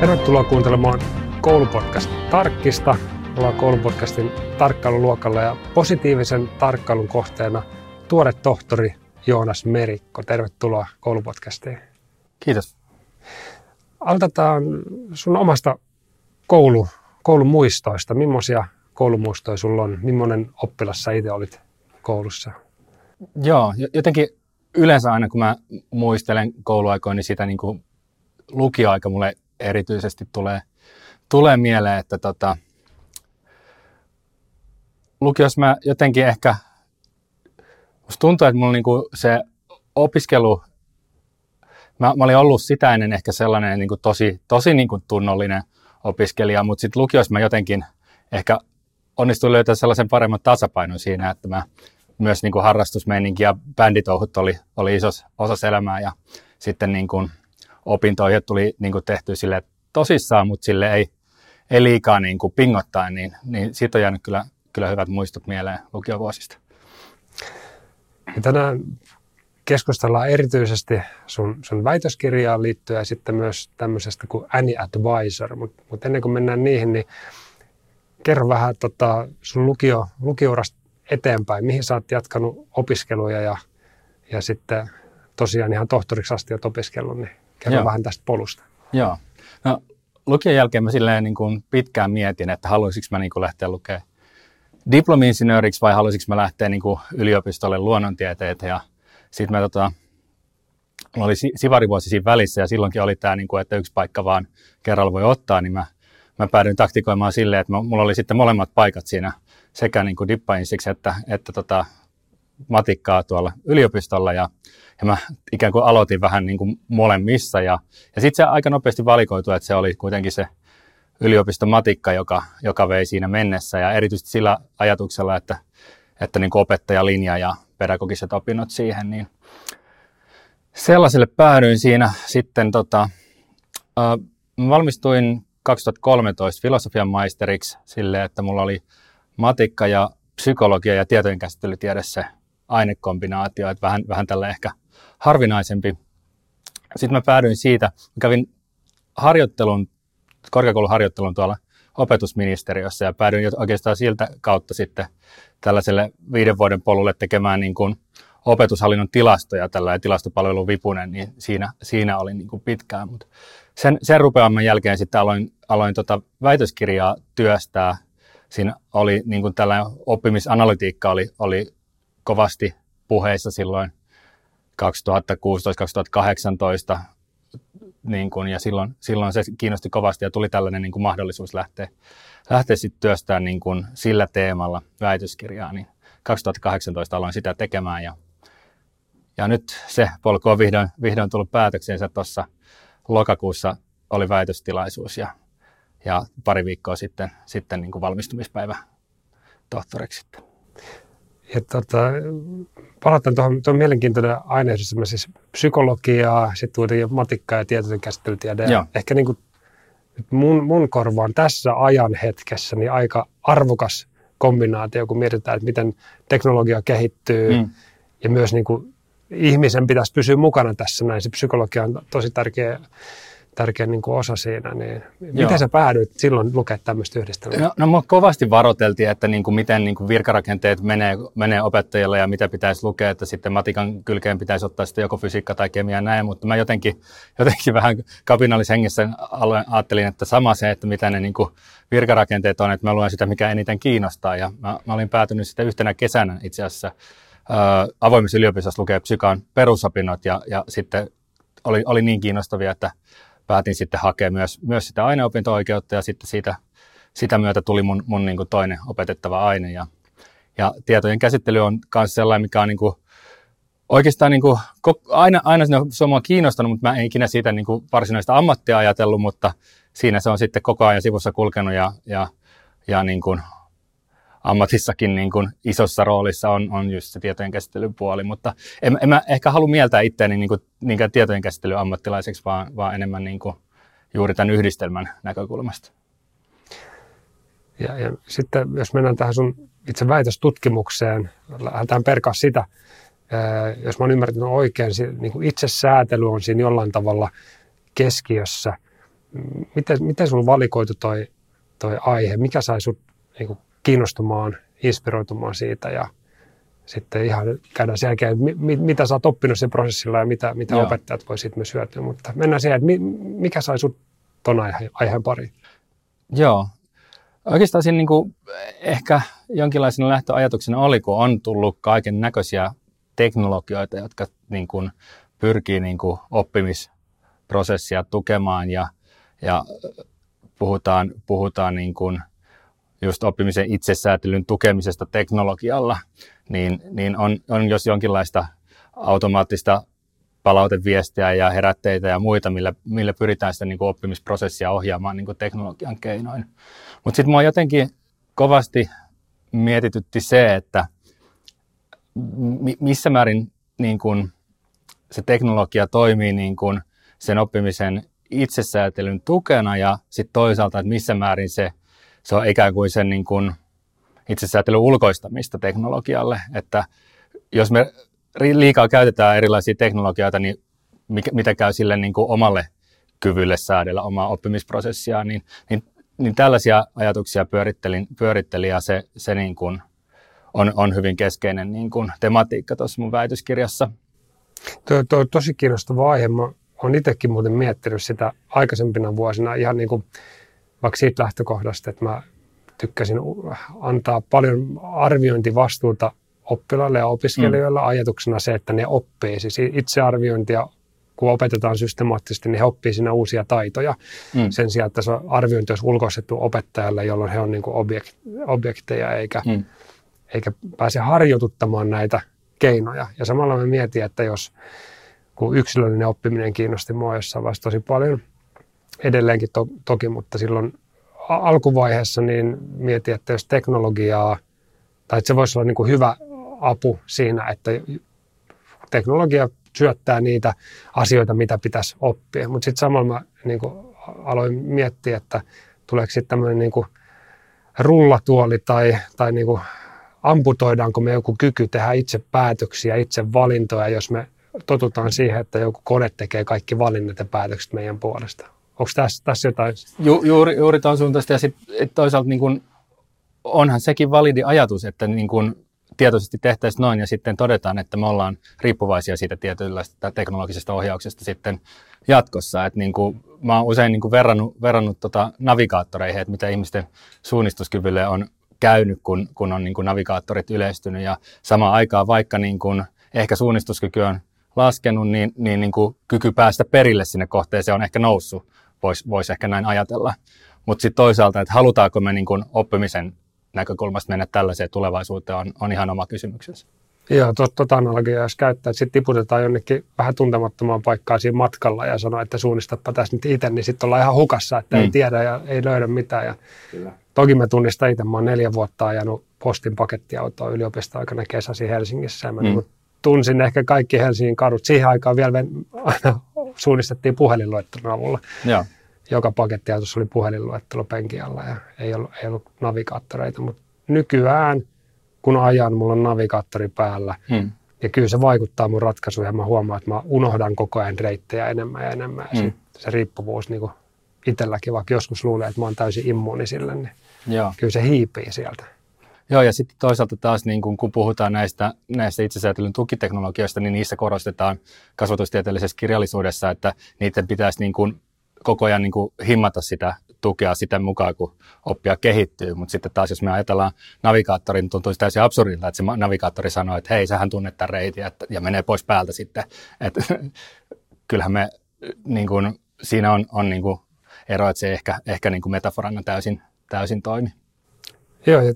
Tervetuloa kuuntelemaan koulupodcast Tarkkista. Ollaan koulupodcastin tarkkailuluokalla ja positiivisen tarkkailun kohteena tuore tohtori Joonas Merikko. Tervetuloa koulupodcastiin. Kiitos. Aloitetaan sun omasta koulu, koulun muistoista. Millaisia koulumuistoja sulla on? Millainen oppilas sä itse olit koulussa? Joo, jotenkin yleensä aina kun mä muistelen kouluaikoina, niin sitä niin kuin lukioaika mulle erityisesti tulee, tulee mieleen, että tota, lukios mä jotenkin ehkä, musta tuntuu, että mulla niinku se opiskelu, mä, mä olin ollut sitä ennen ehkä sellainen niinku tosi, tosi niinku tunnollinen opiskelija, mutta sitten lukios mä jotenkin ehkä onnistuin löytää sellaisen paremman tasapainon siinä, että mä myös niin kuin harrastusmeininki ja bänditouhut oli, oli iso osa elämää ja sitten niin kuin opintoihin tuli niin kuin tehty sille tosissaan, mutta sille ei, ei liikaa niin kuin pingottaen, niin, niin siitä on jäänyt kyllä, kyllä hyvät muistot mieleen lukiovuosista. Ja tänään keskustellaan erityisesti sun, sun väitöskirjaan liittyen ja sitten myös tämmöisestä kuin Annie Advisor, mutta mut ennen kuin mennään niihin, niin kerro vähän tota, sun lukio, lukiourasta eteenpäin, mihin sä oot jatkanut opiskeluja ja, ja sitten tosiaan ihan tohtoriksi asti opiskellut, niin kerro Joo. vähän tästä polusta. Joo. No, lukion jälkeen mä silleen niin kuin pitkään mietin, että haluaisinko mä niin kuin lähteä lukemaan diplomi-insinööriksi vai haluaisinko mä lähteä niin kuin yliopistolle luonnontieteet ja sitten mä tota, mulla oli sivarivuosi siinä välissä ja silloinkin oli tämä, niin kuin, että yksi paikka vaan kerralla voi ottaa, niin mä, mä päädyin taktikoimaan silleen, että mulla oli sitten molemmat paikat siinä sekä niin kuin dippainssiksi että, että tota, matikkaa tuolla yliopistolla ja, ja mä ikään kuin aloitin vähän niin kuin molemmissa ja, ja sitten se aika nopeasti valikoitui, että se oli kuitenkin se yliopiston matikka, joka, joka vei siinä mennessä ja erityisesti sillä ajatuksella, että, että niin kuin opettajalinja ja pedagogiset opinnot siihen, niin sellaiselle päädyin siinä sitten tota, äh, valmistuin 2013 filosofian maisteriksi sille, että mulla oli matikka ja psykologia ja tietojenkäsittelytiede se ainekombinaatio, että vähän, vähän tällä ehkä harvinaisempi. Sitten mä päädyin siitä, mä kävin harjoittelun, korkeakouluharjoittelun tuolla opetusministeriössä ja päädyin oikeastaan siltä kautta sitten tällaiselle viiden vuoden polulle tekemään niin kuin opetushallinnon tilastoja, tällainen tilastopalvelun vipunen, niin siinä, siinä oli niin kuin pitkään. Mutta sen, sen rupeamman jälkeen sitten aloin, aloin tota väitöskirjaa työstää. Siinä oli niin kuin tällainen oppimisanalytiikka oli, oli kovasti puheissa silloin 2016-2018, niin kun, ja silloin, silloin se kiinnosti kovasti ja tuli tällainen niin kuin mahdollisuus lähteä, lähteä sitten työstämään niin kuin sillä teemalla väitöskirjaa, niin 2018 aloin sitä tekemään ja, ja nyt se polku on vihdoin, vihdoin tullut päätöksensä tuossa lokakuussa oli väitöstilaisuus ja, ja pari viikkoa sitten, sitten niin kuin valmistumispäivä tohtoriksi sitten. Ja tota, palataan tuohon, tuohon mielenkiintoinen aineistus, siis psykologiaa, sitten matikkaa ja tietoisen käsittelytiede. Ja ehkä niin kuin mun, mun korvaan tässä ajan hetkessä niin aika arvokas kombinaatio, kun mietitään, että miten teknologia kehittyy mm. ja myös niin kuin ihmisen pitäisi pysyä mukana tässä näin. Se psykologia on tosi tärkeä tärkeä niin kuin osa siinä. Niin miten sä päädyit silloin lukemaan tämmöistä yhdistelmää? No, no mua kovasti varoteltiin, että niin kuin miten niin kuin virkarakenteet menee, menee opettajalle ja mitä pitäisi lukea, että sitten matikan kylkeen pitäisi ottaa sitten joko fysiikka tai kemia näin, mutta mä jotenkin, jotenkin vähän kapinallishengissä ajattelin, että sama se, että mitä ne niin kuin virkarakenteet on, että mä luen sitä, mikä eniten kiinnostaa ja mä, mä olin päätynyt sitten yhtenä kesänä itse asiassa ää, avoimessa yliopistossa lukea psykaan perusopinnot ja, ja sitten oli, oli niin kiinnostavia, että päätin sitten hakea myös, myös sitä aineopinto-oikeutta ja sitten siitä, sitä myötä tuli mun, mun niin kuin toinen opetettava aine. Ja, ja tietojen käsittely on myös sellainen, mikä on niin kuin, oikeastaan niin kuin, aina, aina se on mua kiinnostanut, mutta mä en ikinä siitä niin kuin varsinaista ammattia ajatellut, mutta siinä se on sitten koko ajan sivussa kulkenut ja, ja, ja niin kuin ammatissakin niin kuin isossa roolissa on, on just se tietojen käsittelyn puoli, mutta en, en mä ehkä halua mieltää itseäni niin kuin, niinkään tietojen käsittelyn ammattilaiseksi, vaan, vaan enemmän niin kuin juuri tämän yhdistelmän näkökulmasta. Ja, ja sitten jos mennään tähän sun itse väitöstutkimukseen, lähdetään perkaa sitä, jos mä oon ymmärtänyt oikein, niin kuin itsesäätely on siinä jollain tavalla keskiössä. miten, miten sinulla valikoitu toi, toi aihe? Mikä sai sinut niin kiinnostumaan, inspiroitumaan siitä ja sitten ihan käydään sen jälkeen, mit, mitä sä oot oppinut sen prosessilla ja mitä, mitä opettajat voi sitten myös hyötyä. Mutta mennään siihen, että mikä sai sinut tuon aiheen, aiheen pariin? Joo. Oikeastaan siinä niin kuin ehkä jonkinlaisena lähtöajatuksena oli, kun on tullut kaiken näköisiä teknologioita, jotka niin kuin pyrkii niin kuin oppimisprosessia tukemaan ja, ja puhutaan, puhutaan niin kuin just oppimisen itsesäätelyn tukemisesta teknologialla, niin, niin on, on jos jonkinlaista automaattista palauteviestiä ja herätteitä ja muita, millä, millä pyritään sitä niin kuin oppimisprosessia ohjaamaan niin kuin teknologian keinoin. Mutta sitten mua jotenkin kovasti mietitytti se, että missä määrin niin kuin se teknologia toimii niin kuin sen oppimisen itsesäätelyn tukena ja sitten toisaalta, että missä määrin se, se on ikään kuin sen niin kuin itsesäätelyn ulkoistamista teknologialle, että jos me liikaa käytetään erilaisia teknologioita, niin mikä, mitä käy sille niin kuin omalle kyvylle säädellä omaa oppimisprosessia, niin, niin, niin tällaisia ajatuksia pyörittelin, pyörittelin ja se, se niin kuin on, on hyvin keskeinen niin kuin tematiikka tuossa mun väitöskirjassa. Tuo, tuo tosi kiinnostava aihe. Mä olen itsekin muuten miettinyt sitä aikaisempina vuosina ihan niin kuin vaikka siitä lähtökohdasta, että mä tykkäsin antaa paljon arviointivastuuta oppilaille ja opiskelijoille mm. ajatuksena se, että ne oppii. Siis itsearviointia, kun opetetaan systemaattisesti, niin he oppii siinä uusia taitoja. Mm. Sen sijaan, että se arviointi olisi ulkoistettu opettajalle, jolloin he on niin objek, objekteja, eikä, mm. eikä pääse harjoituttamaan näitä keinoja. Ja samalla mä mietin, että jos kun yksilöllinen oppiminen kiinnosti mua jossain vaiheessa tosi paljon, edelleenkin to, toki, mutta silloin alkuvaiheessa niin mietin, että jos teknologiaa, tai että se voisi olla niin kuin hyvä apu siinä, että teknologia syöttää niitä asioita, mitä pitäisi oppia. Mutta sitten samalla mä niin kuin aloin miettiä, että tuleeko sitten tämmöinen niin rullatuoli tai, tai niin kuin amputoidaanko me joku kyky tehdä itse päätöksiä, itse valintoja, jos me totutaan siihen, että joku kone tekee kaikki valinnat ja päätökset meidän puolesta. Onko tässä, tässä jotain? Ju, juuri, juuri tuon suuntaista ja sitten toisaalta niin kun, onhan sekin validi ajatus, että niin kun, tietoisesti tehtäisiin noin ja sitten todetaan, että me ollaan riippuvaisia siitä tietynlaista teknologisesta ohjauksesta sitten jatkossa. Et niin kuin, mä oon usein niin kuin verrannut, verrannut tota navigaattoreihin, että mitä ihmisten suunnistuskyvylle on käynyt, kun, kun on niin kuin navigaattorit yleistynyt ja samaan aikaan vaikka niin kuin ehkä suunnistuskyky on laskenut, niin, niin, niin kuin kyky päästä perille sinne kohteeseen on ehkä noussut, voisi vois ehkä näin ajatella. Mutta sitten toisaalta, että halutaanko me niin kuin oppimisen näkökulmasta mennä tällaiseen tulevaisuuteen on, on ihan oma kysymyksensä. Joo, tuota analogiaa jos käyttää, että sitten tiputetaan jonnekin vähän tuntemattomaan paikkaan siinä matkalla ja sanoo, että suunnistapa tässä nyt itse, niin sitten ollaan ihan hukassa, että mm. ei tiedä ja ei löydä mitään. Ja Kyllä. Toki mä tunnistan itse, mä oon neljä vuotta ajanut postin pakettiautoa yliopisto-aikana kesäsi Helsingissä ja mä mm. niin tunsin ehkä kaikki Helsingin kadut. Siihen aikaan vielä aina suunnistettiin puhelinluettelon avulla. Joo joka pakettiautossa oli puhelinluettelo penkin alla ja ei ollut, ei ollut navigaattoreita, mutta nykyään kun ajan, mulla on navigaattori päällä hmm. ja kyllä se vaikuttaa mun ratkaisuun ja mä huomaan, että mä unohdan koko ajan reittejä enemmän ja enemmän ja hmm. se riippuvuus niin itselläkin, vaikka joskus luulee, että mä oon täysin immuuni sille, niin Joo. kyllä se hiipii sieltä. Joo, ja sitten toisaalta taas niin kun, kun puhutaan näistä, näistä itsesäätelyn tukiteknologioista, niin niissä korostetaan kasvatustieteellisessä kirjallisuudessa, että niiden pitäisi niin kun koko ajan niin kuin himmata sitä tukea sitä mukaan, kun oppia kehittyy. Mutta sitten taas, jos me ajatellaan navigaattorin, niin tuntuisi täysin absurdilta, että se navigaattori sanoo, että hei, sähän tunnet tämän reitin ja menee pois päältä sitten. Et, kyllähän me, niin kuin, siinä on, on niin kuin ero, että se ehkä, ehkä niin metaforana täysin, täysin toimi. Joo, ja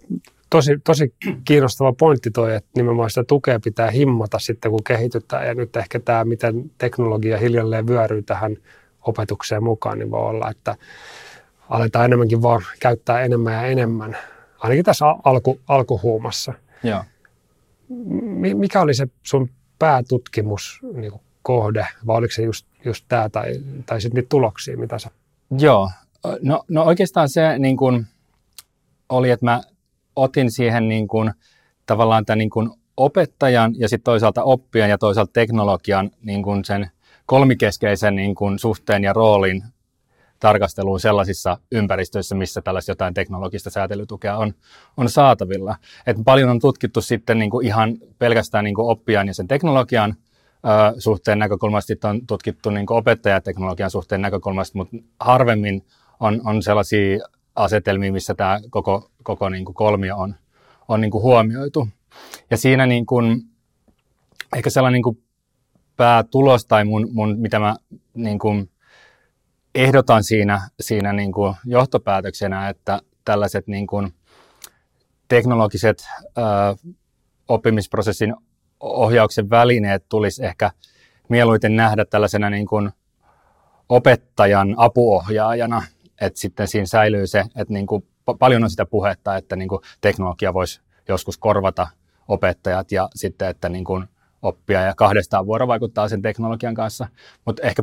tosi, tosi kiinnostava pointti toi, että nimenomaan sitä tukea pitää himmata sitten, kun kehitytään. Ja nyt ehkä tämä, miten teknologia hiljalleen vyöryy tähän opetukseen mukaan, niin voi olla, että aletaan enemmänkin vaan käyttää enemmän ja enemmän, ainakin tässä alku, alkuhuumassa. Joo. Mikä oli se sun päätutkimus niin kohde, vai oliko se just, just tämä tai, tai sitten niitä tuloksia, mitä sä... Joo, no, no oikeastaan se niin kun, oli, että mä otin siihen niin kun, tavallaan tämän niin kun, opettajan ja sitten toisaalta oppijan ja toisaalta teknologian niin kun sen kolmikeskeisen niin kuin suhteen ja roolin tarkastelua sellaisissa ympäristöissä, missä tällaista jotain teknologista säätelytukea on, on saatavilla. Et paljon on tutkittu sitten niin kuin ihan pelkästään niin kuin oppijan ja sen teknologian ö, suhteen näkökulmasta, on tutkittu niin opettajateknologian suhteen näkökulmasta, mutta harvemmin on, on sellaisia asetelmia, missä tämä koko, koko niin kuin kolmio on, on niin kuin huomioitu. Ja siinä niin kuin, ehkä sellainen niin kuin päätulos tai mun, mun, mitä mä niin kuin ehdotan siinä, siinä niin kuin johtopäätöksenä, että tällaiset niin kuin teknologiset ö, oppimisprosessin ohjauksen välineet tulisi ehkä mieluiten nähdä tällaisena niin kuin opettajan apuohjaajana, että sitten siinä säilyy se, että niin kuin paljon on sitä puhetta, että niin kuin teknologia voisi joskus korvata opettajat ja sitten, että niin kuin oppia ja kahdestaan vuorovaikuttaa sen teknologian kanssa, mutta ehkä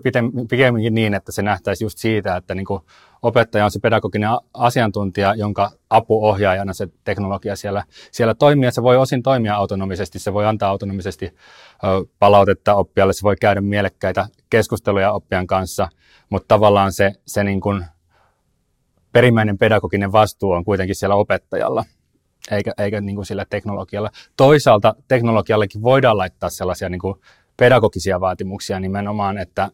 pikemminkin niin, että se nähtäisi just siitä, että niin kuin opettaja on se pedagoginen asiantuntija, jonka apuohjaajana se teknologia siellä, siellä toimii, ja se voi osin toimia autonomisesti, se voi antaa autonomisesti palautetta oppijalle, se voi käydä mielekkäitä keskusteluja oppijan kanssa, mutta tavallaan se, se niin kuin perimmäinen pedagoginen vastuu on kuitenkin siellä opettajalla eikä, eikä niin kuin sillä teknologialla. Toisaalta teknologiallekin voidaan laittaa sellaisia niin kuin pedagogisia vaatimuksia nimenomaan, että,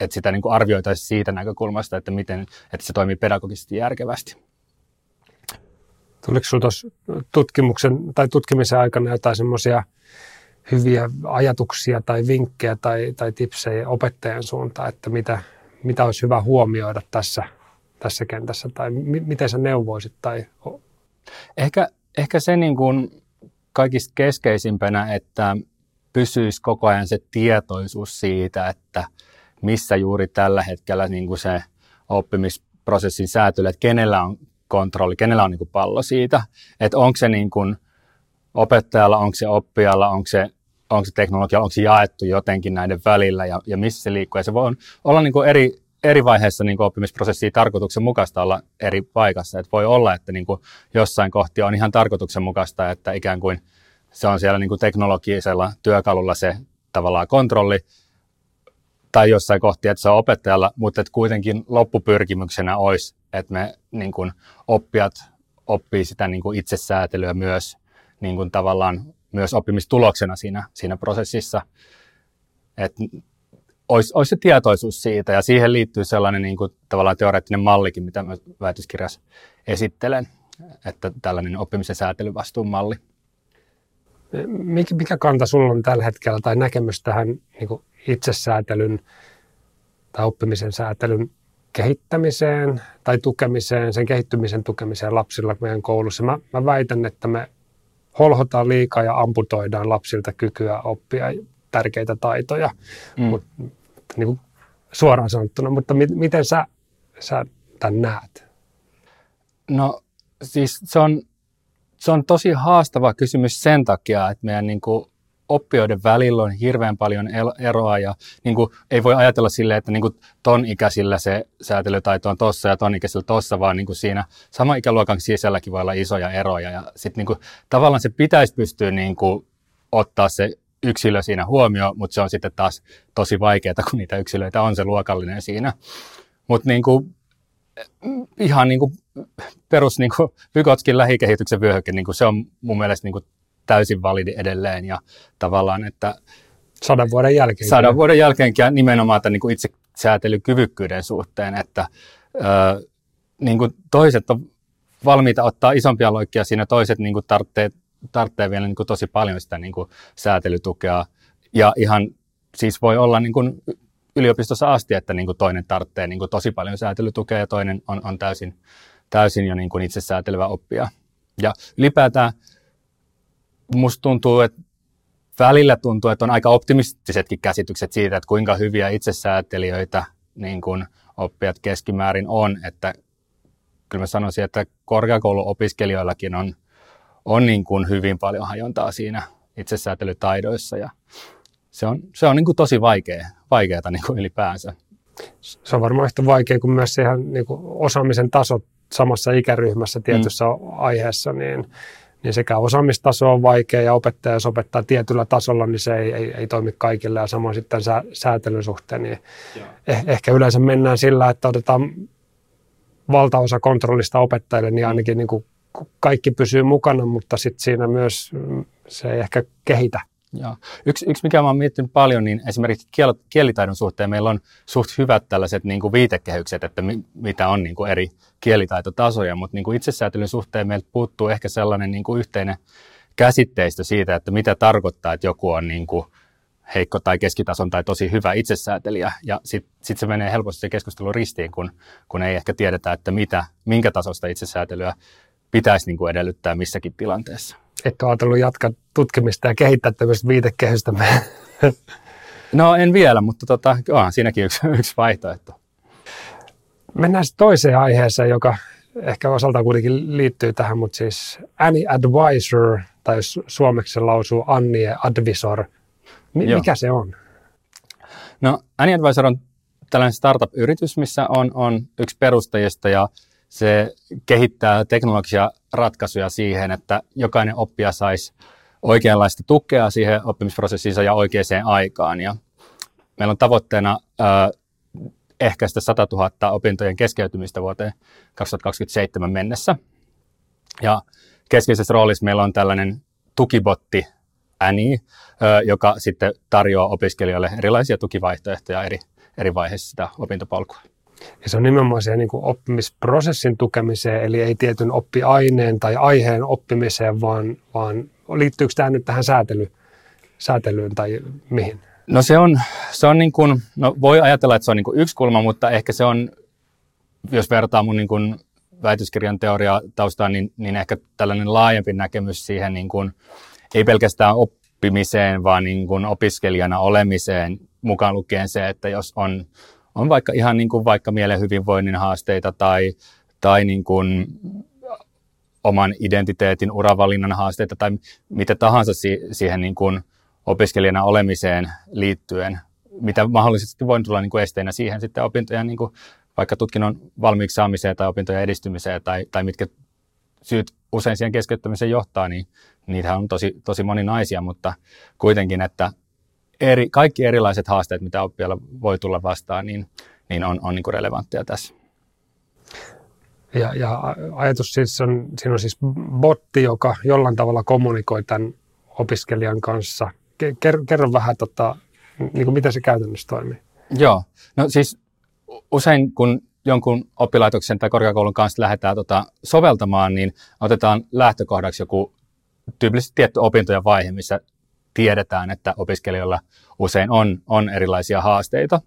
että sitä niin kuin arvioitaisiin siitä näkökulmasta, että, miten, että se toimii pedagogisesti järkevästi. Tuliko sinulla tutkimuksen tai tutkimisen aikana jotain semmoisia hyviä ajatuksia tai vinkkejä tai, tai tipsejä opettajan suuntaan, että mitä, mitä olisi hyvä huomioida tässä, tässä kentässä tai mi, miten sä neuvoisit? Tai... Ehkä, ehkä se niin kuin kaikista keskeisimpänä, että pysyisi koko ajan se tietoisuus siitä, että missä juuri tällä hetkellä niin kuin se oppimisprosessin säätely, että kenellä on kontrolli, kenellä on niin kuin pallo siitä, että onko se niin kuin opettajalla, onko se oppijalla, onko se, onko se teknologia, onko se jaettu jotenkin näiden välillä ja, ja missä se liikkuu. Ja se voi olla niin kuin eri, eri vaiheessa niin oppimisprosessia tarkoituksenmukaista olla eri paikassa. Et voi olla, että niin kuin jossain kohti on ihan tarkoituksenmukaista, että ikään kuin se on siellä niin kuin teknologisella työkalulla se tavallaan kontrolli, tai jossain kohti, että se on opettajalla, mutta että kuitenkin loppupyrkimyksenä olisi, että me niin kuin oppijat oppii sitä niin kuin itsesäätelyä myös niin kuin tavallaan myös oppimistuloksena siinä, siinä prosessissa. Että olisi, olisi se tietoisuus siitä, ja siihen liittyy sellainen niin kuin, tavallaan teoreettinen mallikin, mitä mä väitöskirjassa esittelen, että tällainen oppimisen säätelyvastuun malli. Mikä, kanta sulla on tällä hetkellä tai näkemys tähän niin kuin itsesäätelyn tai oppimisen säätelyn kehittämiseen tai tukemiseen, sen kehittymisen tukemiseen lapsilla meidän koulussa? Mä, mä väitän, että me holhotaan liikaa ja amputoidaan lapsilta kykyä oppia tärkeitä taitoja. Mm. Mut niin kuin suoraan sanottuna, mutta mi- miten sä, sä tämän näet? No siis se on, se on tosi haastava kysymys sen takia, että meidän niin kuin oppijoiden välillä on hirveän paljon eroa ja niin kuin, ei voi ajatella silleen, että niin kuin, ton ikäisillä se säätelytaito on tossa ja ton ikäisillä tossa, vaan niin kuin siinä sama ikäluokan sisälläkin voi olla isoja eroja ja sitten niin kuin, tavallaan se pitäisi pystyä niin kuin, ottaa se yksilö siinä huomioon, mutta se on sitten taas tosi vaikeaa, kun niitä yksilöitä on se luokallinen siinä. Mutta niin kuin, ihan niin kuin perus niin kuin Vygotskin lähikehityksen vyöhyke, niin kuin se on mun mielestä niin kuin täysin validi edelleen ja tavallaan, että Sadan vuoden jälkeen. Sadan vuoden jälkeenkin ja nimenomaan tämän niin kuin itse säätelykyvykkyyden suhteen, että ö, niin kuin toiset on valmiita ottaa isompia loikkia siinä, toiset niin kuin tarvitsee tarvitsee vielä niin kuin tosi paljon sitä niin kuin säätelytukea. Ja ihan siis voi olla niin kuin yliopistossa asti, että niin kuin toinen tarvitsee niin kuin tosi paljon säätelytukea ja toinen on, on täysin, täysin jo niin kuin itse säätelevä oppija. Ja ylipäätään musta tuntuu, että välillä tuntuu, että on aika optimistisetkin käsitykset siitä, että kuinka hyviä itsesäätelijöitä niin kuin oppijat keskimäärin on, että kyllä mä sanoisin, että korkeakouluopiskelijoillakin on – on niin kuin hyvin paljon hajontaa siinä itsesäätelytaidoissa ja se on, se on niin kuin tosi vaikea, vaikeaa niin kuin ylipäänsä. Se on varmaan yhtä vaikea kuin myös ihan niin kuin osaamisen taso samassa ikäryhmässä tietyssä mm. aiheessa, niin, niin sekä osaamistaso on vaikea ja opettaja, jos opettaa tietyllä tasolla, niin se ei, ei, ei toimi kaikille ja samoin sitten sä, säätelyn suhteen. Niin eh, ehkä yleensä mennään sillä, että otetaan valtaosa kontrollista opettajille, niin ainakin niin kuin kaikki pysyy mukana, mutta sitten siinä myös mm, se ei ehkä kehitä. Joo. Yksi, yksi, mikä mä oon miettinyt paljon, niin esimerkiksi kiel, kielitaidon suhteen meillä on suht hyvät tällaiset niin kuin viitekehykset, että mi, mitä on niin kuin eri kielitaitotasoja, mutta niin kuin itsesäätelyn suhteen meiltä puuttuu ehkä sellainen niin kuin yhteinen käsitteistö siitä, että mitä tarkoittaa, että joku on niin kuin heikko tai keskitason tai tosi hyvä itsesäätelijä. Ja sitten sit se menee helposti se keskustelu ristiin, kun, kun ei ehkä tiedetä, että mitä, minkä tasosta itsesäätelyä pitäisi niin kuin edellyttää missäkin tilanteessa. Että ole ajatellut jatkaa tutkimista ja kehittää tämmöistä viitekehystä? No en vielä, mutta tota, onhan siinäkin yksi, yksi vaihtoehto. Mennään sitten toiseen aiheeseen, joka ehkä osaltaan kuitenkin liittyy tähän, mutta siis Annie Advisor, tai suomeksi se lausuu Annie Advisor. M- mikä se on? No Annie Advisor on tällainen startup-yritys, missä on, on yksi perustajista ja se kehittää teknologisia ratkaisuja siihen, että jokainen oppija saisi oikeanlaista tukea siihen oppimisprosessiinsa ja oikeaan aikaan. Ja meillä on tavoitteena äh, ehkäistä 100 000 opintojen keskeytymistä vuoteen 2027 mennessä. Ja keskeisessä roolissa meillä on tällainen tukibotti Annie, joka sitten tarjoaa opiskelijoille erilaisia tukivaihtoehtoja eri, eri vaiheissa sitä opintopolkua. Ja se on nimenomaan siihen niin kuin oppimisprosessin tukemiseen, eli ei tietyn oppiaineen tai aiheen oppimiseen, vaan, vaan liittyykö tämä nyt tähän säätely, säätelyyn tai mihin? No se on, se on niin kuin, no voi ajatella, että se on niin kuin yksi kulma, mutta ehkä se on, jos vertaa mun niin kuin väitöskirjan teoria taustaan, niin, niin ehkä tällainen laajempi näkemys siihen niin kuin, ei pelkästään oppimiseen, vaan niin kuin opiskelijana olemiseen, mukaan lukien se, että jos on on vaikka ihan niin kuin vaikka mielen hyvinvoinnin haasteita tai, tai niin kuin oman identiteetin, uravalinnan haasteita tai mitä tahansa si- siihen niin kuin opiskelijana olemiseen liittyen, mitä mahdollisesti voi tulla niin kuin esteinä siihen sitten opintojen niin kuin vaikka tutkinnon valmiiksi saamiseen tai opintojen edistymiseen tai, tai mitkä syyt usein siihen keskeyttämiseen johtaa, niin niitä on tosi, tosi moninaisia, mutta kuitenkin, että eri, kaikki erilaiset haasteet, mitä oppijalla voi tulla vastaan, niin, niin on, on niin kuin relevantteja tässä. Ja, ja ajatus siis on, siinä on siis botti, joka jollain tavalla kommunikoi tämän opiskelijan kanssa. Kerro, kerro vähän, tota, niin kuin miten se käytännössä toimii. Joo, no siis usein kun jonkun oppilaitoksen tai korkeakoulun kanssa lähdetään tota, soveltamaan, niin otetaan lähtökohdaksi joku tyypillisesti tietty opintojen vaihe, missä tiedetään, että opiskelijoilla usein on, on erilaisia haasteita.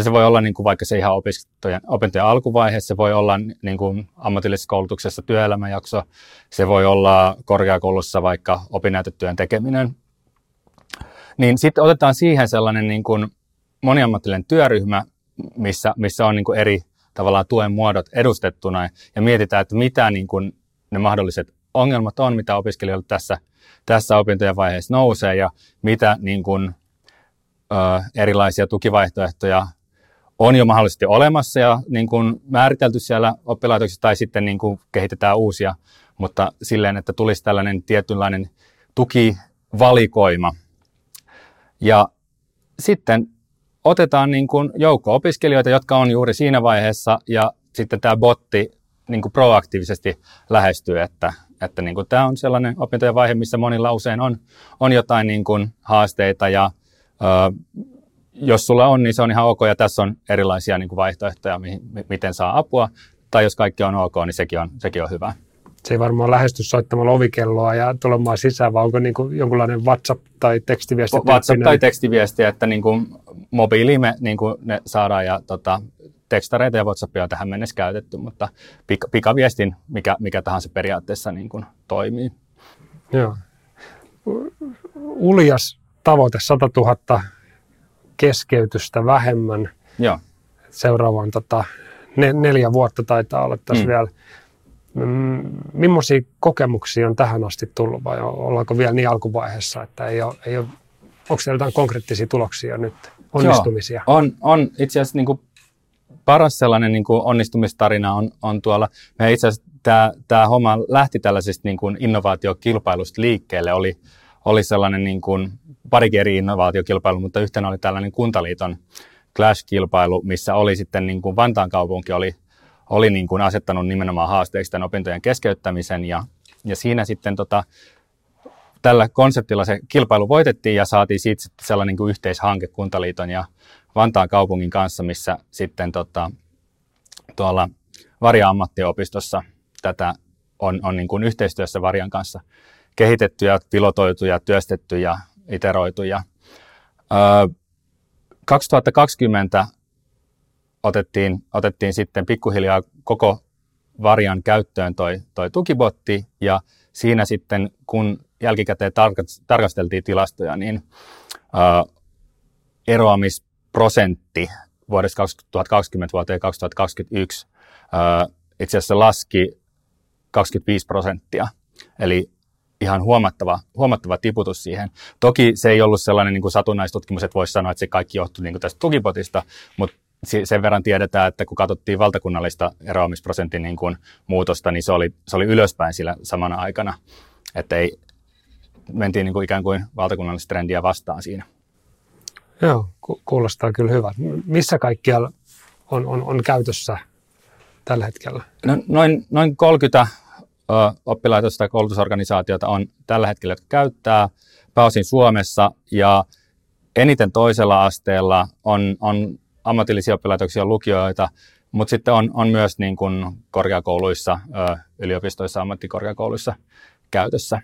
Se voi olla niin kuin vaikka se ihan opintojen, opintojen alkuvaiheessa, se voi olla niin kuin ammatillisessa koulutuksessa työelämäjakso, se voi olla korkeakoulussa vaikka opinnäytetyön tekeminen. Niin sitten otetaan siihen sellainen niin kuin moniammatillinen työryhmä, missä, missä on niin kuin eri tavallaan tuen muodot edustettuna ja mietitään, että mitä niin kuin ne mahdolliset ongelmat on, mitä opiskelijoille tässä, tässä opintojen vaiheessa nousee ja mitä niin kuin, ö, erilaisia tukivaihtoehtoja on jo mahdollisesti olemassa ja niin kuin määritelty siellä oppilaitoksissa tai sitten niin kuin kehitetään uusia, mutta silleen, että tulisi tällainen tietynlainen tukivalikoima. Ja sitten otetaan niin kuin joukko opiskelijoita, jotka on juuri siinä vaiheessa ja sitten tämä botti niin kuin proaktiivisesti lähestyy, että että niin kuin tämä on sellainen opintojen vaihe, missä monilla usein on, on jotain niin kuin haasteita ja ö, jos sulla on, niin se on ihan ok ja tässä on erilaisia niin kuin vaihtoehtoja, mihin, miten saa apua. Tai jos kaikki on ok, niin sekin on, sekin on hyvä. Se ei varmaan lähesty soittamalla ovikelloa ja tulemaan sisään, vaan onko niin kuin jonkunlainen WhatsApp tai tekstiviesti? WhatsApp tai tekstiviesti, että niin kuin mobiiliin me niin kuin ne saadaan ja tota, tekstareita ja WhatsAppia on tähän mennessä käytetty, mutta pik- pikaviestin mikä, mikä tahansa periaatteessa niin kuin toimii. Joo. Uljas tavoite 100 000 keskeytystä vähemmän. Joo. Seuraavan tota, ne, neljä vuotta taitaa olla tässä mm. vielä. Mm, millaisia kokemuksia on tähän asti tullut vai ollaanko vielä niin alkuvaiheessa, että ei ole, ei ole, onko siellä jotain konkreettisia tuloksia nyt, onnistumisia? Joo, on, on itse asiassa niin kuin paras sellainen niin kuin onnistumistarina on, on tuolla. Me itse asiassa tämä, tämä homma lähti tällaisesta niin kuin innovaatiokilpailusta liikkeelle. Oli, oli sellainen niin kuin pari eri innovaatiokilpailu, mutta yhtenä oli tällainen Kuntaliiton Clash-kilpailu, missä oli sitten niin kuin Vantaan kaupunki oli, oli niin kuin asettanut nimenomaan haasteeksi tämän opintojen keskeyttämisen ja, ja siinä sitten tota, tällä konseptilla se kilpailu voitettiin ja saatiin siitä sitten sellainen niin kuin yhteishanke Kuntaliiton ja Vantaan kaupungin kanssa, missä sitten tota, tuolla Varja ammattiopistossa tätä on, on niin kuin yhteistyössä Varjan kanssa kehitetty ja pilotoitu ja työstetty ja iteroitu. Ja, ö, 2020 otettiin, otettiin sitten pikkuhiljaa koko Varjan käyttöön toi, toi tukibotti ja siinä sitten kun jälkikäteen tarkasteltiin tilastoja, niin ö, eroamisprosentti vuodesta 2020 vuoteen 2021 ö, itse asiassa laski 25 prosenttia. Eli ihan huomattava, huomattava tiputus siihen. Toki se ei ollut sellainen niin kuin satunnaistutkimus, että voisi sanoa, että se kaikki johtui niin kuin tästä tukipotista, mutta sen verran tiedetään, että kun katsottiin valtakunnallista eroamisprosentin niin kuin muutosta, niin se oli, se oli ylöspäin sillä samana aikana. Että ei, mentiin niin kuin ikään kuin valtakunnallista trendiä vastaan siinä. Joo, kuulostaa kyllä hyvä. Missä kaikkialla on, on, on käytössä tällä hetkellä? No, noin, noin 30 oppilaitosta tai koulutusorganisaatiota on tällä hetkellä, jotka käyttää pääosin Suomessa ja eniten toisella asteella on, on ammatillisia oppilaitoksia, lukioita, mutta sitten on, on myös niin kuin korkeakouluissa, yliopistoissa, ammattikorkeakouluissa käytössä.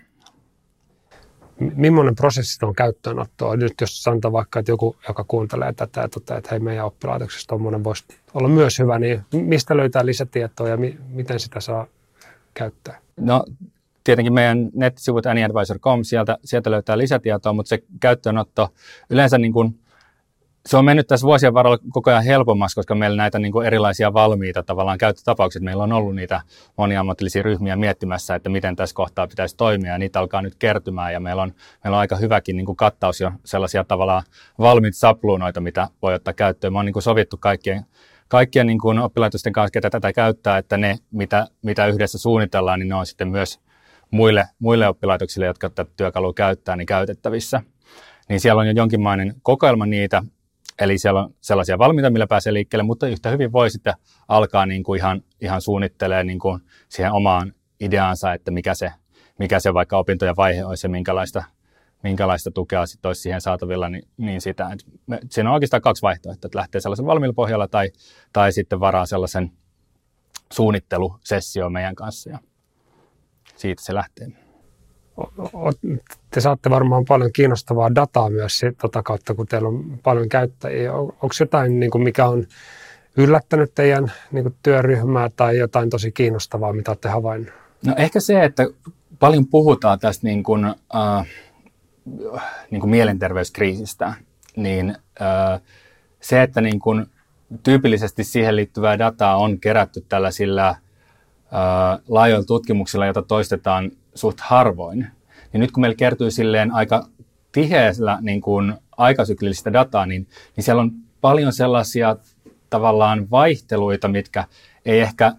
Millainen prosessi on käyttöönottoa? Nyt jos sanotaan vaikka, että joku, joka kuuntelee tätä toteaa, että hei, meidän oppilaitoksessa tuommoinen voisi olla myös hyvä, niin mistä löytää lisätietoa ja mi- miten sitä saa käyttää? No tietenkin meidän nettisivut anyadvisor.com, sieltä, sieltä löytää lisätietoa, mutta se käyttöönotto yleensä niin kuin, se on mennyt tässä vuosien varrella koko ajan helpommaksi, koska meillä näitä niin kuin erilaisia valmiita tavallaan käyttötapauksia. Meillä on ollut niitä moniammatillisia ryhmiä miettimässä, että miten tässä kohtaa pitäisi toimia, ja niitä alkaa nyt kertymään, ja meillä on, meillä on aika hyväkin niin kuin kattaus jo sellaisia tavallaan valmiita sapluunoita, mitä voi ottaa käyttöön. Me on niin kuin sovittu kaikkien kaikkien niin kuin oppilaitosten kanssa, ketä tätä käyttää, että ne, mitä, mitä yhdessä suunnitellaan, niin ne on sitten myös muille, muille oppilaitoksille, jotka tätä työkalua käyttää, niin käytettävissä. Niin siellä on jo jonkinlainen kokoelma niitä, eli siellä on sellaisia valmiita, millä pääsee liikkeelle, mutta yhtä hyvin voi sitten alkaa niin kuin ihan, ihan suunnittelemaan niin kuin siihen omaan ideaansa, että mikä se, mikä se vaikka opintojen vaihe olisi ja minkälaista minkälaista tukea sitten olisi siihen saatavilla, niin, niin sitä. Et me, siinä on oikeastaan kaksi vaihtoehtoa, että lähtee sellaisen valmiilla pohjalla tai, tai sitten varaa sellaisen suunnittelusessio meidän kanssa ja siitä se lähtee. Te saatte varmaan paljon kiinnostavaa dataa myös tota kautta, kun teillä on paljon käyttäjiä. Onko jotain, niin kuin mikä on yllättänyt teidän niin kuin työryhmää tai jotain tosi kiinnostavaa, mitä olette havainnut? No ehkä se, että paljon puhutaan tästä niin kuin, äh, niin kuin mielenterveyskriisistä, niin se, että niin kuin tyypillisesti siihen liittyvää dataa on kerätty tällaisilla laajoilla tutkimuksilla, joita toistetaan suht harvoin, niin nyt kun meillä kertyy silleen aika tiheällä niin kuin aikasyklillistä dataa, niin, niin siellä on paljon sellaisia tavallaan vaihteluita, mitkä ei ehkä,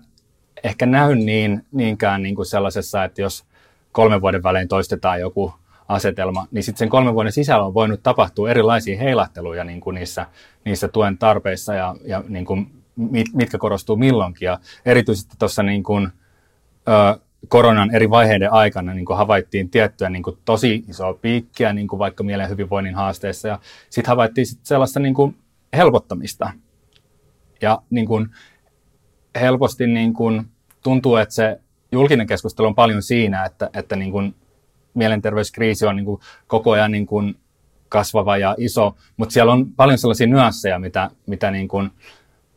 ehkä näy niin, niinkään niin kuin sellaisessa, että jos kolmen vuoden välein toistetaan joku asetelma, niin sitten sen kolmen vuoden sisällä on voinut tapahtua erilaisia heilahteluja niin kuin niissä, niissä tuen tarpeissa ja, ja niin kuin mit, mitkä korostuu milloinkin. Ja erityisesti tuossa niin kuin, ö, koronan eri vaiheiden aikana niin kuin havaittiin tiettyä niin kuin tosi isoa piikkiä niin kuin vaikka mielen hyvinvoinnin haasteessa ja sitten havaittiin sit sellaista niin kuin helpottamista. Ja niin kuin helposti niin kuin tuntuu, että se julkinen keskustelu on paljon siinä, että, että niin kuin mielenterveyskriisi on niin kuin koko ajan niin kuin kasvava ja iso, mutta siellä on paljon sellaisia nyansseja, mitä, mitä niin kuin,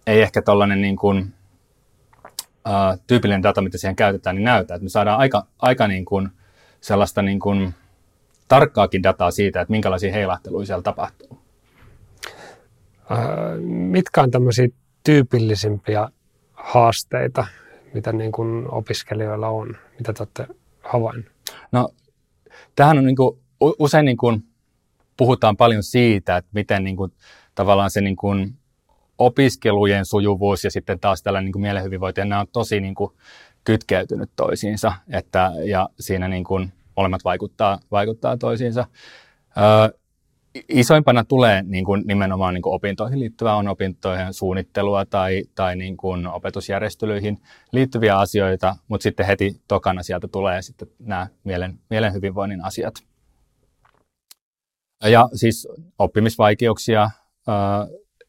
ei ehkä tuollainen niin kuin, uh, tyypillinen data, mitä siihen käytetään, niin näytä. Että me saadaan aika, aika niin kuin sellaista niin kuin tarkkaakin dataa siitä, että minkälaisia heilahteluja siellä tapahtuu. Uh, mitkä on tämmöisiä tyypillisimpiä haasteita, mitä niin kuin opiskelijoilla on, mitä te olette havainneet? No tähän on niin kuin, usein niin kuin puhutaan paljon siitä, että miten niin kuin, tavallaan se niin kuin, opiskelujen sujuvuus ja sitten taas tällainen niin kuin mielenhyvinvointi, nämä on tosi niin kuin, kytkeytynyt toisiinsa, että, ja siinä niin kuin, molemmat vaikuttaa, vaikuttaa toisiinsa. Ö, isoimpana tulee niin kuin nimenomaan niin kuin opintoihin liittyvää, on opintoihin suunnittelua tai, tai niin kuin opetusjärjestelyihin liittyviä asioita, mutta sitten heti tokana sieltä tulee sitten nämä mielen, mielen hyvinvoinnin asiat. Ja siis oppimisvaikeuksia,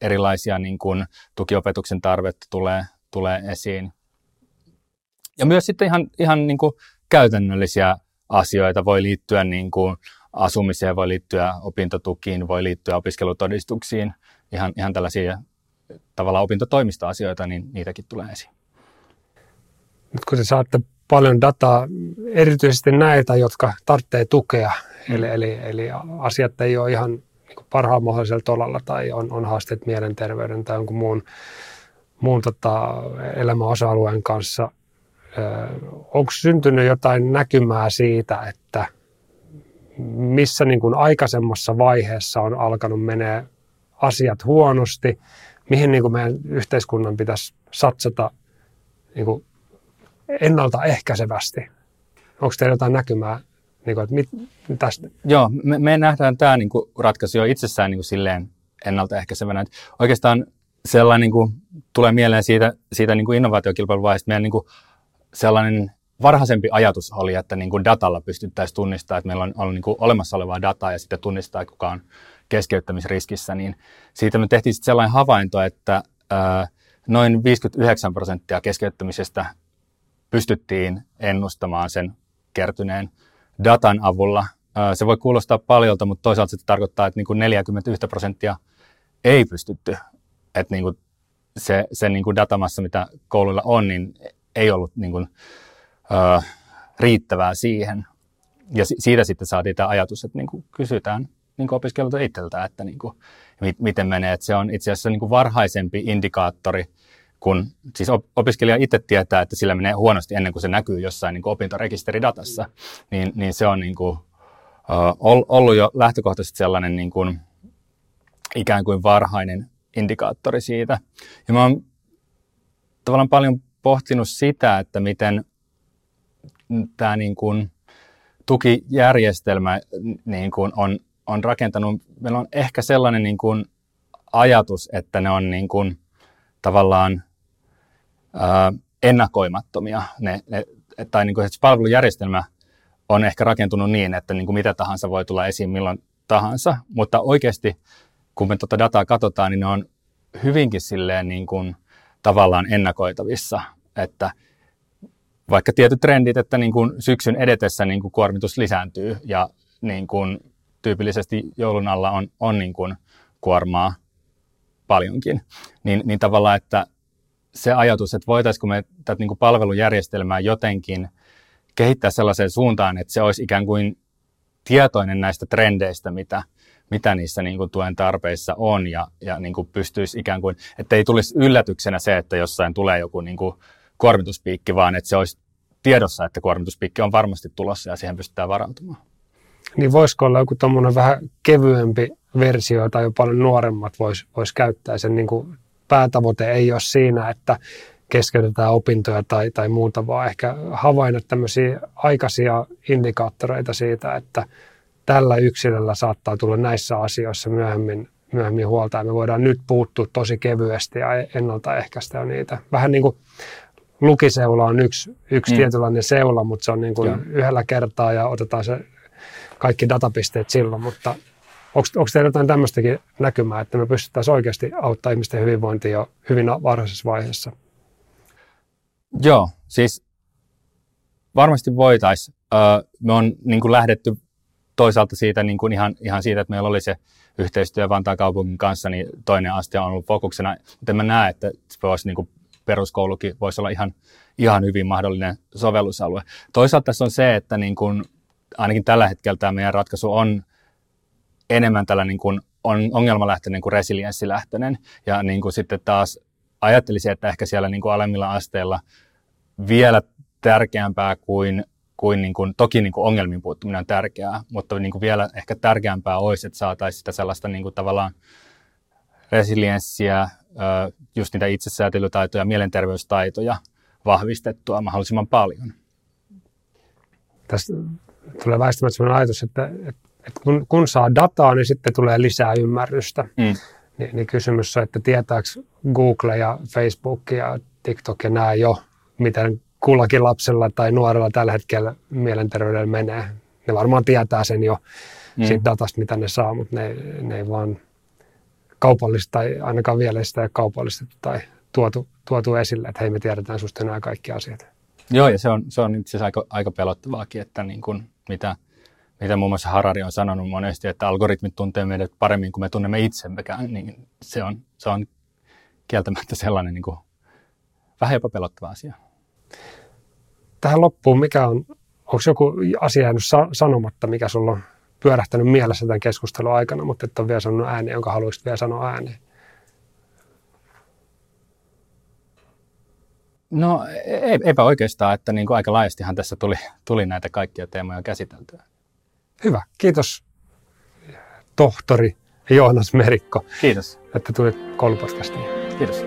erilaisia niin kuin tukiopetuksen tarvetta tulee, tulee esiin. Ja myös sitten ihan, ihan niin kuin käytännöllisiä asioita voi liittyä niin kuin asumiseen, voi liittyä opintotukiin, voi liittyä opiskelutodistuksiin, ihan, ihan tällaisia tavallaan opintotoimistoasioita, niin niitäkin tulee esiin. Nyt kun te saatte paljon dataa, erityisesti näitä, jotka tarvitsee tukea, eli, eli, eli asiat ei ole ihan niin parhaan mahdollisella tolalla tai on, on haasteet mielenterveyden tai jonkun muun, muun tota, elämän osa-alueen kanssa. Onko syntynyt jotain näkymää siitä, että missä niin kuin aikaisemmassa vaiheessa on alkanut menee asiat huonosti, mihin niin kuin meidän yhteiskunnan pitäisi satsata niin kuin ennaltaehkäisevästi. Onko teillä jotain näkymää, niin kuin, että mit, tästä? Joo, me, me nähdään tämä niin kuin ratkaisu jo itsessään niin kuin silleen ennaltaehkäisevänä. Että oikeastaan sellainen niin kuin, tulee mieleen siitä, siitä niin kuin innovaatiokilpailuvaiheesta meidän niin kuin, sellainen varhaisempi ajatus oli, että niin kuin datalla pystyttäisiin tunnistamaan, että meillä on, on niin kuin olemassa olevaa dataa ja sitten tunnistaa, kuka on keskeyttämisriskissä, niin siitä me tehtiin sitten sellainen havainto, että ää, noin 59 prosenttia keskeyttämisestä pystyttiin ennustamaan sen kertyneen datan avulla. Se voi kuulostaa paljolta, mutta toisaalta se tarkoittaa, että niin kuin 41 prosenttia ei pystytty. Että niin kuin se, se niin kuin datamassa, mitä kouluilla on, niin ei ollut niin kuin, riittävää siihen. Ja siitä sitten saatiin tämä ajatus, että niin kuin kysytään niin opiskelijoilta itseltä, että niin kuin, miten menee. Että se on itse asiassa niin kuin varhaisempi indikaattori, kun siis opiskelija itse tietää, että sillä menee huonosti ennen kuin se näkyy jossain niin kuin opintorekisteridatassa, niin, niin se on niin kuin, uh, ollut jo lähtökohtaisesti sellainen niin kuin, ikään kuin varhainen indikaattori siitä. Ja mä oon tavallaan paljon pohtinut sitä, että miten tämä niin kuin tukijärjestelmä niin kuin on, on rakentanut, meillä on ehkä sellainen niin kuin ajatus, että ne on niin kuin tavallaan ennakoimattomia. Ne, ne, tai niin kuin, että palvelujärjestelmä on ehkä rakentunut niin, että niin kuin mitä tahansa voi tulla esiin milloin tahansa, mutta oikeasti kun me tuota dataa katsotaan, niin ne on hyvinkin silleen niin kuin tavallaan ennakoitavissa, että – vaikka tietyt trendit, että niin kuin syksyn edetessä niin kuin kuormitus lisääntyy ja niin kuin tyypillisesti joulun alla on, on niin kuin kuormaa paljonkin, niin, niin tavallaan, että se ajatus, että voitaisiinko me tätä niin kuin palvelujärjestelmää jotenkin kehittää sellaiseen suuntaan, että se olisi ikään kuin tietoinen näistä trendeistä, mitä, mitä niissä niin kuin tuen tarpeissa on ja, ja niin kuin pystyisi ikään kuin, että ei tulisi yllätyksenä se, että jossain tulee joku niin kuin kuormituspiikki, vaan että se olisi tiedossa, että kuormituspiikki on varmasti tulossa ja siihen pystytään varautumaan. Niin voisiko olla joku tuommoinen vähän kevyempi versio tai jo paljon nuoremmat vois, vois käyttää sen niin kuin päätavoite ei ole siinä, että keskeytetään opintoja tai, tai muuta, vaan ehkä havainna tämmöisiä aikaisia indikaattoreita siitä, että tällä yksilöllä saattaa tulla näissä asioissa myöhemmin, myöhemmin huolta ja me voidaan nyt puuttua tosi kevyesti ja ennaltaehkäistä niitä. Vähän niin kuin lukiseula on yksi, yksi mm. tietynlainen seula, mutta se on niin kuin yhdellä kertaa ja otetaan se kaikki datapisteet silloin, mutta onko, teillä jotain tämmöistäkin näkymää, että me pystyttäisiin oikeasti auttamaan ihmisten hyvinvointia jo hyvin varhaisessa vaiheessa? Joo, siis varmasti voitaisiin. me on niin kuin lähdetty toisaalta siitä niin kuin ihan, ihan siitä, että meillä oli se yhteistyö Vantaan kaupungin kanssa, niin toinen aste on ollut fokuksena, mutta en mä näe, että se voisi niin kuin peruskoulukin voisi olla ihan, ihan hyvin mahdollinen sovellusalue. Toisaalta tässä on se, että niin kuin, ainakin tällä hetkellä tämä meidän ratkaisu on enemmän tällä niin kuin on ongelmalähtöinen kuin resilienssilähtöinen. Ja niin kuin sitten taas ajattelisin, että ehkä siellä niin kuin alemmilla asteilla vielä tärkeämpää kuin, kuin, niin kuin toki niin kuin ongelmiin puuttuminen on tärkeää, mutta niin kuin vielä ehkä tärkeämpää olisi, että saataisiin sitä sellaista niin kuin tavallaan resilienssiä, just niitä itsesäätelytaitoja, mielenterveystaitoja vahvistettua mahdollisimman paljon. Tästä tulee väistämättä sellainen ajatus, että, että että kun, kun saa dataa, niin sitten tulee lisää ymmärrystä. Mm. Ni, niin kysymys on, että tietääkö Google ja Facebook ja TikTok ja nämä jo, miten kullakin lapsella tai nuorella tällä hetkellä mielenterveydellä menee. Ne varmaan tietää sen jo mm. siitä datasta, mitä ne saa, mutta ne, ne ei vaan kaupallista tai ainakaan vielä sitä ei kaupallistettu tai tuotu, tuotu esille, että hei me tiedetään susta nämä kaikki asiat. Joo, ja se on, se on itse asiassa aika, aika pelottavaakin, että niin kuin, mitä, mitä muun muassa Harari on sanonut monesti, että algoritmit tuntee meidät paremmin kuin me tunnemme itsemmekään, niin se on, se on kieltämättä sellainen niin kuin, vähän jopa pelottava asia. Tähän loppuun, mikä on, onko joku asia jäänyt sanomatta, mikä sulla on pyörähtänyt mielessä tämän keskustelun aikana, mutta et ole vielä sanonut ääneen, jonka haluaisit vielä sanoa ääneen? No e-, eipä oikeastaan, että niin kuin aika laajastihan tässä tuli, tuli näitä kaikkia teemoja käsiteltyä. Hyvä, kiitos tohtori Joonas Merikko. Kiitos. Että tulit koulupodcastiin. Kiitos.